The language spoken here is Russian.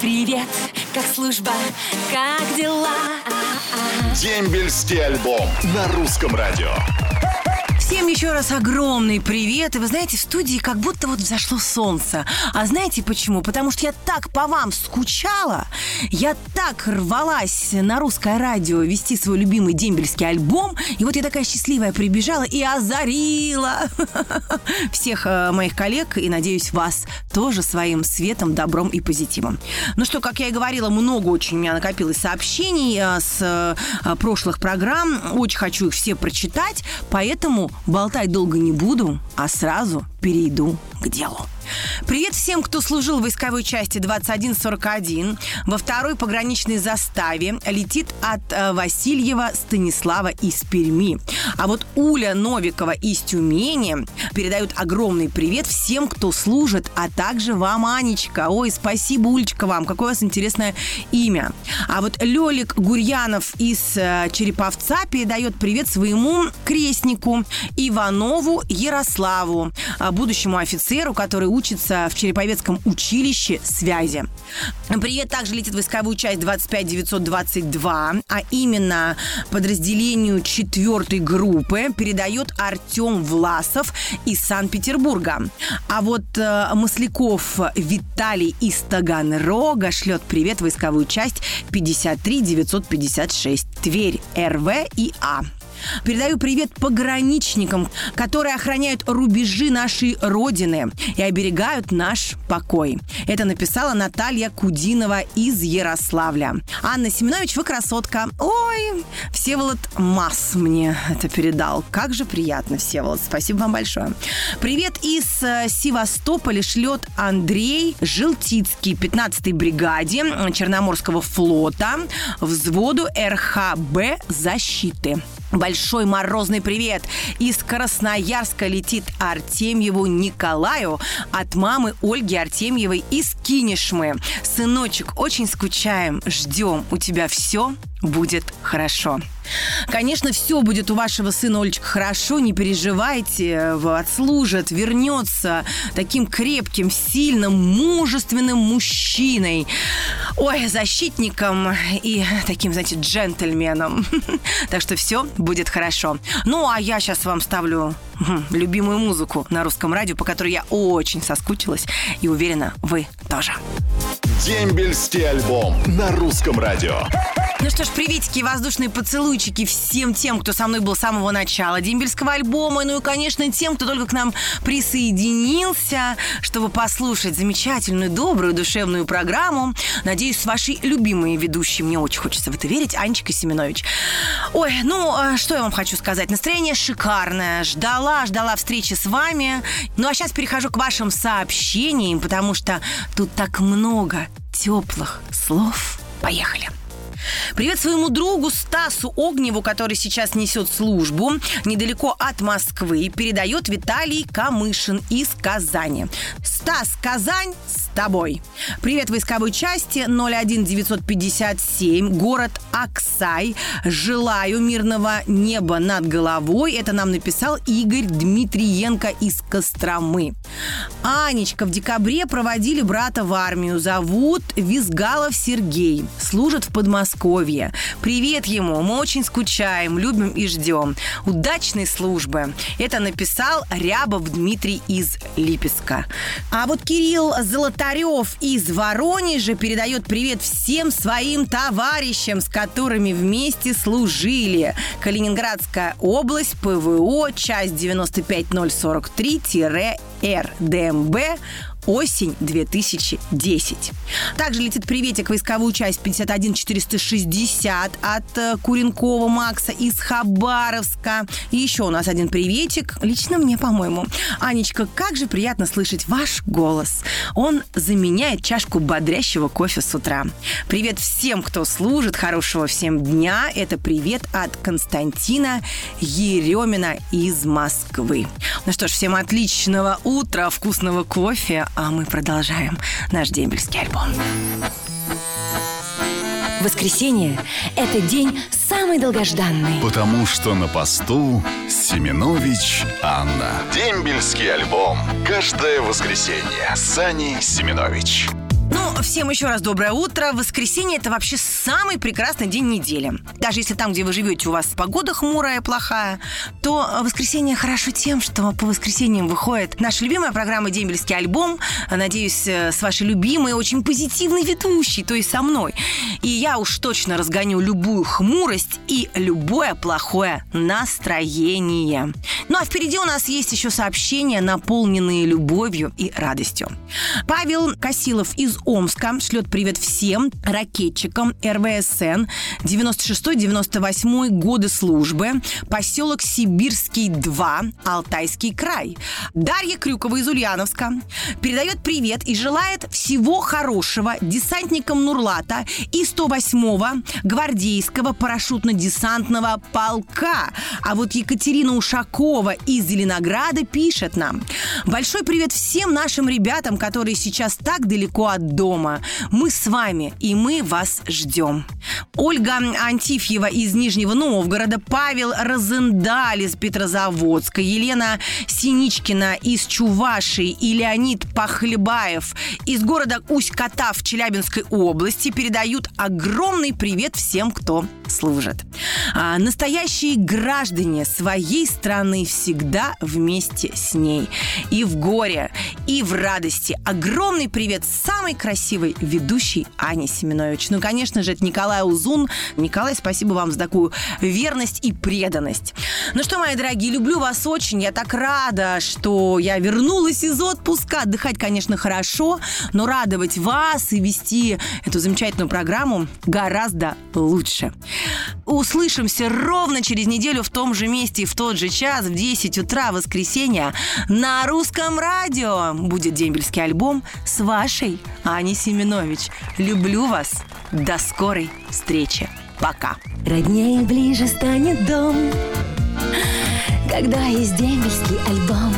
Привет, как служба, как дела? Дембельский альбом на русском радио. Всем еще раз огромный привет. И вы знаете, в студии как будто вот взошло солнце. А знаете почему? Потому что я так по вам скучала. Я так рвалась на русское радио вести свой любимый дембельский альбом. И вот я такая счастливая прибежала и озарила всех э, моих коллег. И, надеюсь, вас тоже своим светом, добром и позитивом. Ну что, как я и говорила, много очень у меня накопилось сообщений э, с э, прошлых программ. Очень хочу их все прочитать. Поэтому болтать долго не буду, а сразу перейду к делу. Привет всем, кто служил в войсковой части 2141. Во второй пограничной заставе летит от э, Васильева Станислава из Перми. А вот Уля Новикова из Тюмени передают огромный привет всем, кто служит, а также вам, Анечка. Ой, спасибо, Улечка, вам. Какое у вас интересное имя. А вот Лёлик Гурьянов из э, Череповца передает привет своему крестнику Иванову Ярославу, э, будущему офицеру, который учится в Череповецком училище связи. Привет также летит войсковую часть 25922, а именно подразделению 4 группы передает Артем Власов из Санкт-Петербурга. А вот э, Масляков Виталий из Таганрога шлет привет войсковую часть 53956 Тверь РВ и А. Передаю привет пограничникам, которые охраняют рубежи нашей Родины и оберегают наш покой. Это написала Наталья Кудинова из Ярославля. Анна Семенович, вы красотка. Ой, Всеволод Масс мне это передал. Как же приятно, Всеволод. Спасибо вам большое. Привет из э, Севастополя шлет Андрей Желтицкий, 15-й бригаде Черноморского флота, взводу РХБ защиты. Большой морозный привет! Из Красноярска летит Артемьеву Николаю от мамы Ольги Артемьевой из Кинешмы. Сыночек, очень скучаем, ждем. У тебя все будет хорошо. Конечно, все будет у вашего сына Олечка хорошо, не переживайте, отслужит, вернется таким крепким, сильным, мужественным мужчиной. Ой, защитником и таким, знаете, джентльменом. Так что все будет хорошо. Ну, а я сейчас вам ставлю любимую музыку на русском радио, по которой я очень соскучилась и уверена, вы тоже. Дембельский альбом на русском радио. Ну что ж, приветики и воздушные поцелуйчики всем тем, кто со мной был с самого начала дембельского альбома. Ну и, конечно, тем, кто только к нам присоединился, чтобы послушать замечательную, добрую, душевную программу. Надеюсь, с вашей любимой ведущей, мне очень хочется в это верить, Анечка Семенович. Ой, ну, а что я вам хочу сказать? Настроение шикарное. Ждала, ждала встречи с вами. Ну, а сейчас перехожу к вашим сообщениям, потому что тут так много теплых слов. Поехали. Привет своему другу Стасу Огневу, который сейчас несет службу недалеко от Москвы. Передает Виталий Камышин из Казани. Стас, Казань, с тобой. Привет войсковой части 01957, город Аксай. Желаю мирного неба над головой. Это нам написал Игорь Дмитриенко из Костромы. Анечка, в декабре проводили брата в армию. Зовут Визгалов Сергей. Служит в Подмосковье. Привет ему. Мы очень скучаем, любим и ждем. Удачной службы. Это написал Рябов Дмитрий из Липецка. А вот Кирилл Золотарев из Воронежа передает привет всем своим товарищам, с которыми вместе служили. Калининградская область, ПВО, часть 95043-РДМБ, осень 2010. Также летит приветик войсковую часть 51460 от э, Куренкова Макса из Хабаровска. И еще у нас один приветик, лично мне, по-моему. Анечка, как же приятно слышать ваш голос. Он заменяет чашку бодрящего кофе с утра. Привет всем, кто служит, хорошего всем дня. Это привет от Константина Еремина из Москвы. Ну что ж, всем отличного утра, вкусного кофе, а мы продолжаем наш дембельский альбом. Воскресенье – это день самый долгожданный. Потому что на посту Семенович Анна. Дембельский альбом. Каждое воскресенье. Сани Семенович. Всем еще раз доброе утро. Воскресенье это вообще самый прекрасный день недели. Даже если там, где вы живете, у вас погода хмурая, плохая, то воскресенье хорошо тем, что по воскресеньям выходит наша любимая программа «Дембельский альбом». Надеюсь, э, с вашей любимой, очень позитивной ведущей, то есть со мной. И я уж точно разгоню любую хмурость и любое плохое настроение. Ну а впереди у нас есть еще сообщения, наполненные любовью и радостью. Павел Косилов из Омска шлет привет всем ракетчикам РВСН 96-98 годы службы, поселок Сибирский 2, Алтайский край. Дарья Крюкова из Ульяновска передает привет и желает всего хорошего десантникам Нурлата и 108-го гвардейского парашютно-десантного полка. А вот Екатерина Ушакова из Зеленограда пишет нам. Большой привет всем нашим ребятам, которые сейчас так далеко от дома. Мы с вами, и мы вас ждем. Ольга Антифьева из Нижнего Новгорода, Павел Розендаль из Петрозаводска, Елена Синичкина из Чувашии и Леонид Пахлебаев из города Усть-Ката в Челябинской области передают огромный привет всем, кто служит. А настоящие граждане своей страны всегда вместе с ней. И в горе, и в радости. Огромный привет самой красивой ведущей Ане Семенович. Ну, конечно же, это Николай Узун. Николай, спасибо вам за такую верность и преданность. Ну что, мои дорогие, люблю вас очень. Я так рада, что я вернулась из отпуска. Отдыхать, конечно, хорошо, но радовать вас и вести эту замечательную программу гораздо лучше. Услышимся ровно через неделю в том же месте и в тот же час в 10 утра воскресенья на русском радио. Будет дембельский альбом с вашей Аней Семенович. Люблю вас. До скорой встречи. Пока. Роднее ближе станет дом, когда есть дембельский альбом.